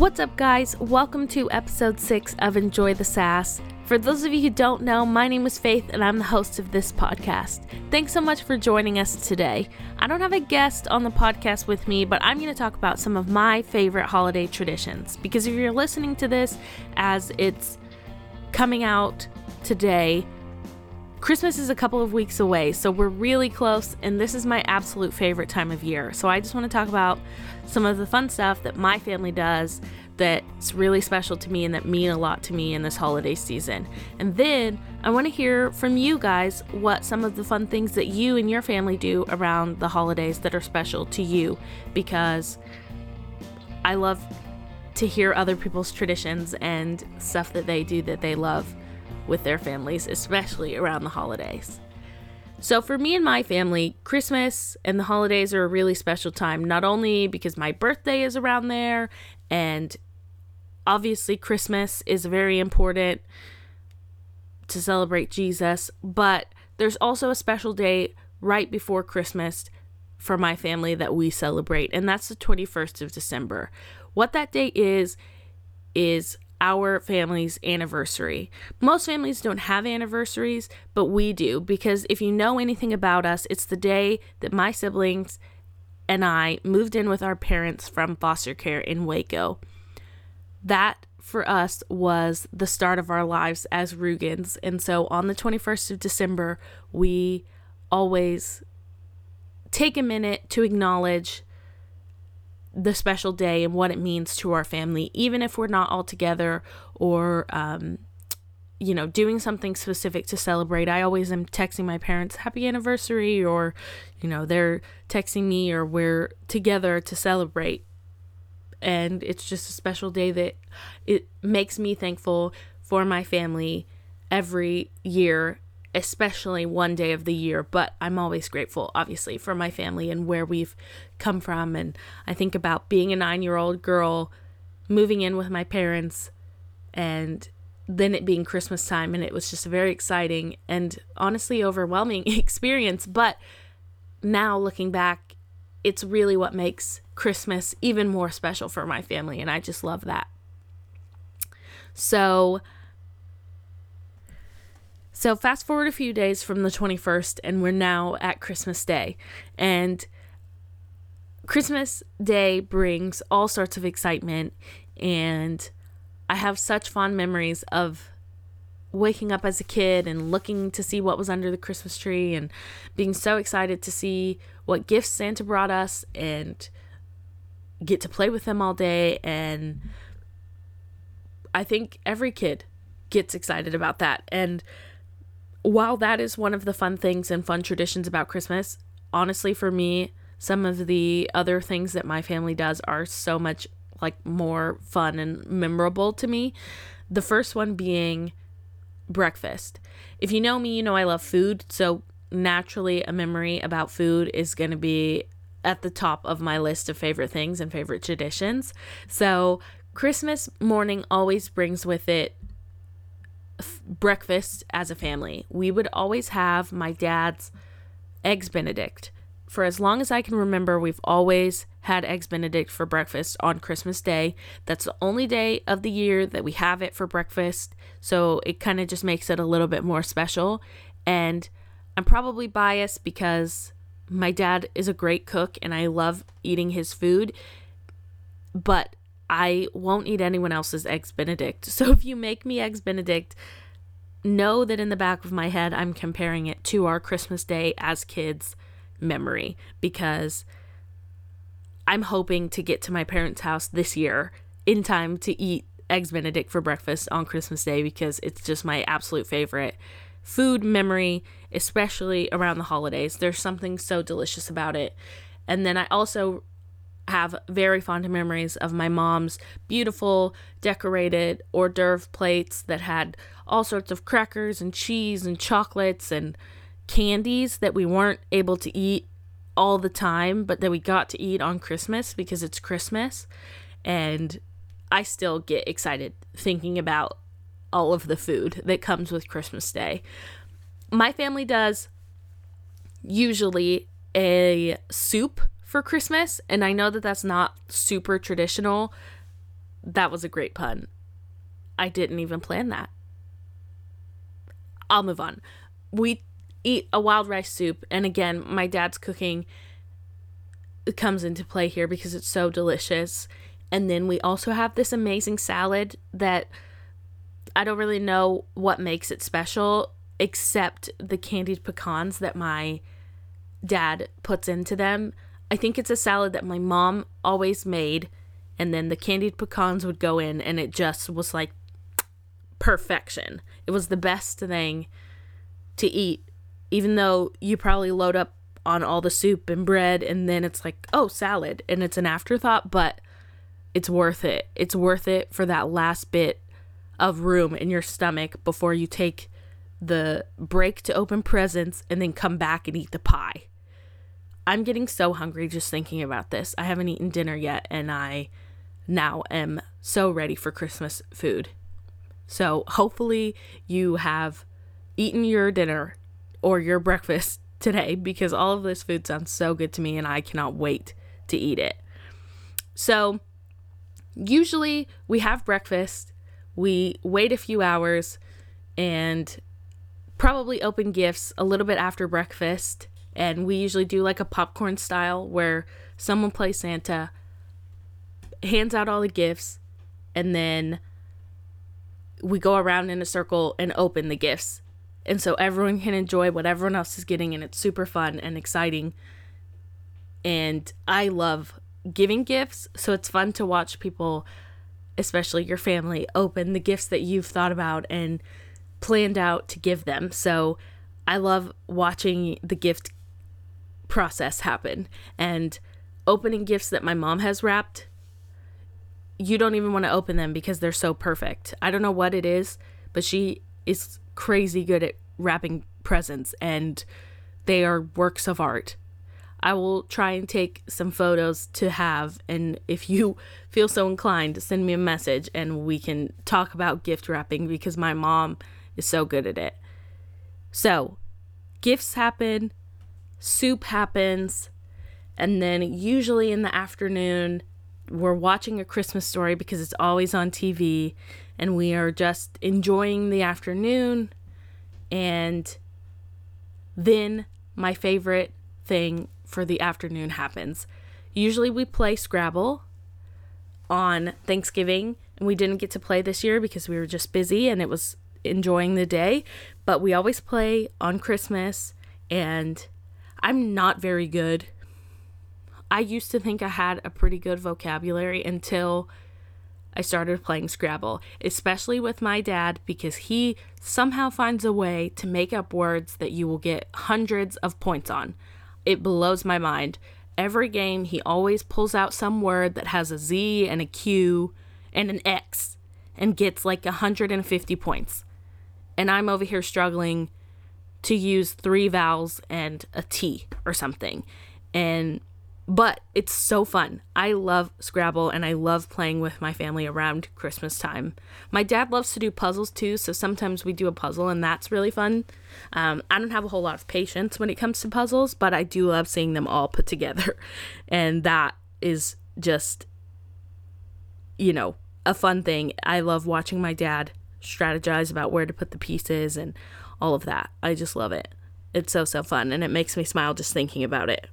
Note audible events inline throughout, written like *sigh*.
What's up, guys? Welcome to episode 6 of Enjoy the Sass. For those of you who don't know, my name is Faith and I'm the host of this podcast. Thanks so much for joining us today. I don't have a guest on the podcast with me, but I'm going to talk about some of my favorite holiday traditions. Because if you're listening to this as it's coming out today, Christmas is a couple of weeks away, so we're really close, and this is my absolute favorite time of year. So I just want to talk about some of the fun stuff that my family does that's really special to me and that mean a lot to me in this holiday season. And then I want to hear from you guys what some of the fun things that you and your family do around the holidays that are special to you because I love to hear other people's traditions and stuff that they do that they love with their families, especially around the holidays. So, for me and my family, Christmas and the holidays are a really special time, not only because my birthday is around there, and obviously, Christmas is very important to celebrate Jesus, but there's also a special day right before Christmas for my family that we celebrate, and that's the 21st of December. What that day is, is our family's anniversary. Most families don't have anniversaries, but we do because if you know anything about us, it's the day that my siblings and I moved in with our parents from foster care in Waco. That for us was the start of our lives as Rugans. And so on the 21st of December, we always take a minute to acknowledge the special day and what it means to our family, even if we're not all together or, um, you know, doing something specific to celebrate. I always am texting my parents happy anniversary, or, you know, they're texting me, or we're together to celebrate. And it's just a special day that it makes me thankful for my family every year especially one day of the year, but I'm always grateful, obviously, for my family and where we've come from. And I think about being a nine year old girl moving in with my parents and then it being Christmas time. And it was just a very exciting and honestly overwhelming *laughs* experience. But now looking back, it's really what makes Christmas even more special for my family. And I just love that. So, so, fast forward a few days from the 21st, and we're now at Christmas Day. And Christmas Day brings all sorts of excitement, and I have such fond memories of waking up as a kid and looking to see what was under the Christmas tree and being so excited to see what gifts Santa brought us and get to play with them all day. And I think every kid gets excited about that. And while that is one of the fun things and fun traditions about Christmas, honestly, for me, some of the other things that my family does are so much like more fun and memorable to me. The first one being breakfast. If you know me, you know I love food, so naturally a memory about food is going to be at the top of my list of favorite things and favorite traditions. So, Christmas morning always brings with it breakfast as a family. We would always have my dad's eggs benedict. For as long as I can remember, we've always had eggs benedict for breakfast on Christmas Day. That's the only day of the year that we have it for breakfast, so it kind of just makes it a little bit more special. And I'm probably biased because my dad is a great cook and I love eating his food, but I won't eat anyone else's eggs benedict. So if you make me eggs benedict, know that in the back of my head I'm comparing it to our Christmas day as kids memory because I'm hoping to get to my parents' house this year in time to eat eggs benedict for breakfast on Christmas day because it's just my absolute favorite food memory especially around the holidays. There's something so delicious about it. And then I also have very fond memories of my mom's beautiful decorated hors d'oeuvre plates that had all sorts of crackers and cheese and chocolates and candies that we weren't able to eat all the time, but that we got to eat on Christmas because it's Christmas. And I still get excited thinking about all of the food that comes with Christmas Day. My family does usually a soup for Christmas, and I know that that's not super traditional that was a great pun. I didn't even plan that. I'll move on. We eat a wild rice soup, and again, my dad's cooking comes into play here because it's so delicious. And then we also have this amazing salad that I don't really know what makes it special except the candied pecans that my dad puts into them. I think it's a salad that my mom always made, and then the candied pecans would go in, and it just was like perfection. It was the best thing to eat, even though you probably load up on all the soup and bread, and then it's like, oh, salad, and it's an afterthought, but it's worth it. It's worth it for that last bit of room in your stomach before you take the break to open presents and then come back and eat the pie. I'm getting so hungry just thinking about this. I haven't eaten dinner yet and I now am so ready for Christmas food. So hopefully you have eaten your dinner or your breakfast *laughs* today because all of this food sounds so good to me and I cannot wait to eat it. So usually we have breakfast, we wait a few hours and probably open gifts a little bit after breakfast. And we usually do like a popcorn style where someone plays Santa, hands out all the gifts, and then we go around in a circle and open the gifts. And so everyone can enjoy what everyone else is getting, and it's super fun and exciting. And I love giving gifts, so it's fun to watch people, especially your family, open the gifts that you've thought about and planned out to give them. So I love watching the gift process happen and opening gifts that my mom has wrapped. You don't even want to open them because they're so perfect. I don't know what it is, but she is crazy good at wrapping presents and they are works of art. I will try and take some photos to have. And if you *laughs* feel so inclined, send me a message and we can talk about gift wrapping because my mom is so good at it. So, gifts happen, soup happens, and then usually in the afternoon, we're watching a Christmas story because it's always on TV, and we are just enjoying the afternoon. And then my favorite thing for the afternoon happens. Usually we play Scrabble on Thanksgiving, and we didn't get to play this year because we were just busy and it was enjoying the day. But we always play on Christmas, and I'm not very good. I used to think I had a pretty good vocabulary until I started playing Scrabble, especially with my dad because he somehow finds a way to make up words that you will get hundreds of points on. It blows my mind. Every game, he always pulls out some word that has a Z and a Q and an X and gets like 150 points. And I'm over here struggling to use three vowels and a T or something. And but it's so fun. I love Scrabble and I love playing with my family around Christmas time. My dad loves to do puzzles too, so sometimes we do a puzzle and that's really fun. Um, I don't have a whole lot of patience when it comes to puzzles, but I do love seeing them all put *laughs* together. And that is just, you know, a fun thing. I love watching my dad strategize about where to put the pieces and all of that. I just love it. It's so, so fun and it makes me smile just thinking about it.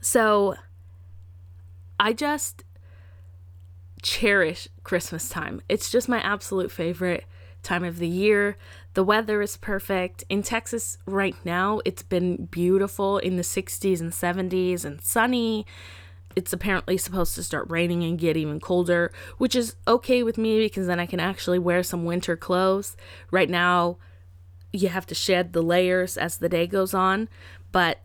So I just cherish Christmas time. It's just my absolute favorite time of the year. The weather is perfect. In Texas right now, it's been beautiful in the 60s and 70s and sunny. It's apparently supposed to start raining and get even colder, which is okay with me because then I can actually wear some winter clothes. Right now, you have to shed the layers as the day goes on, but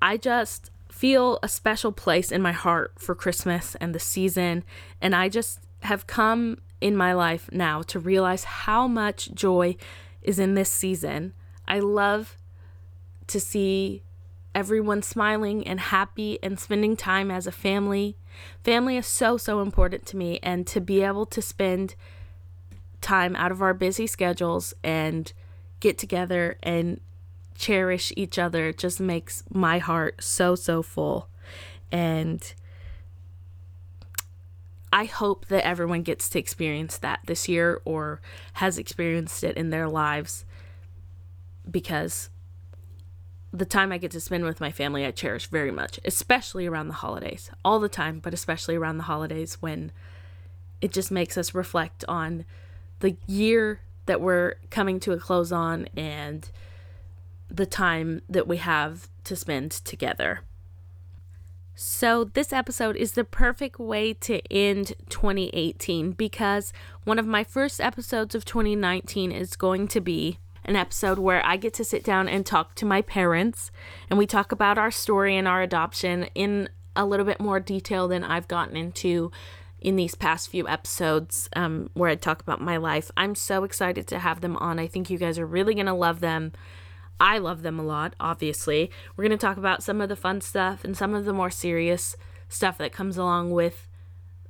I just feel a special place in my heart for Christmas and the season. And I just have come in my life now to realize how much joy is in this season. I love to see everyone smiling and happy and spending time as a family. Family is so, so important to me. And to be able to spend time out of our busy schedules and get together and cherish each other just makes my heart so, so full. And I hope that everyone gets to experience that this year or has experienced it in their lives because the time I get to spend with my family I cherish very much, especially around the holidays. All the time, but especially around the holidays when it just makes us reflect on the year that we're coming to a close on and the time that we have to spend together. So, this episode is the perfect way to end 2018 because one of my first episodes of 2019 is going to be an episode where I get to sit down and talk to my parents and we talk about our story and our adoption in a little bit more detail than I've gotten into in these past few episodes um, where I talk about my life. I'm so excited to have them on. I think you guys are really going to love them. I love them a lot, obviously. We're going to talk about some of the fun stuff and some of the more serious stuff that comes along with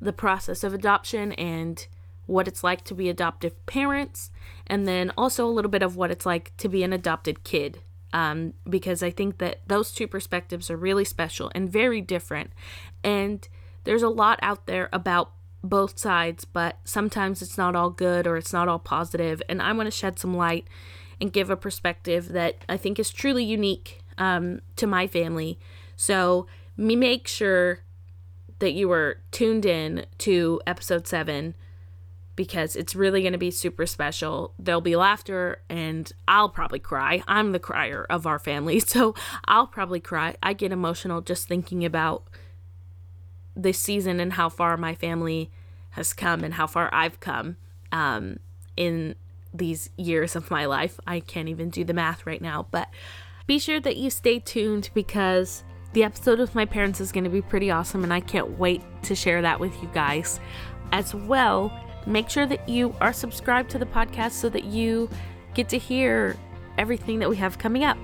the process of adoption and what it's like to be adoptive parents, and then also a little bit of what it's like to be an adopted kid. Um, because I think that those two perspectives are really special and very different. And there's a lot out there about both sides, but sometimes it's not all good or it's not all positive. And I want to shed some light and give a perspective that I think is truly unique um, to my family. So, me make sure that you are tuned in to episode seven because it's really going to be super special. There'll be laughter and I'll probably cry. I'm the crier of our family, *laughs* so I'll probably cry. I get emotional just thinking about this season and how far my family has come and how far I've come um, in these years of my life. I can't even do the math right now, but be sure that you stay tuned because the episode with my parents is going to be pretty awesome and I can't wait to share that with you guys. As well, make sure that you are subscribed to the podcast so that you get to hear everything that we have coming up.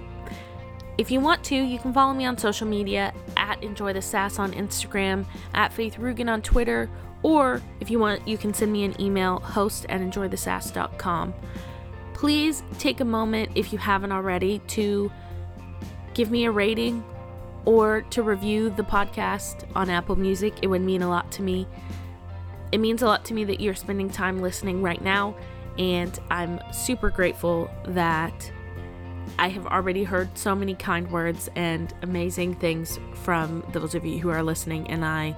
If you want to, you can follow me on social media at Enjoy the Sass on Instagram, at Faith Rugen on Twitter, or if you want, you can send me an email, host at enjoythesass.com. Please take a moment, if you haven't already, to give me a rating or to review the podcast on Apple Music. It would mean a lot to me. It means a lot to me that you're spending time listening right now, and I'm super grateful that I have already heard so many kind words and amazing things from those of you who are listening, and I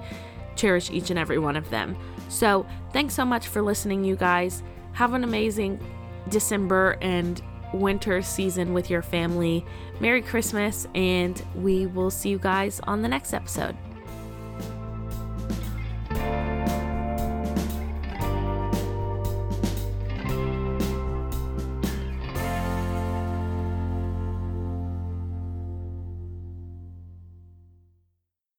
cherish each and every one of them. So, thanks so much for listening, you guys. Have an amazing December and winter season with your family. Merry Christmas, and we will see you guys on the next episode.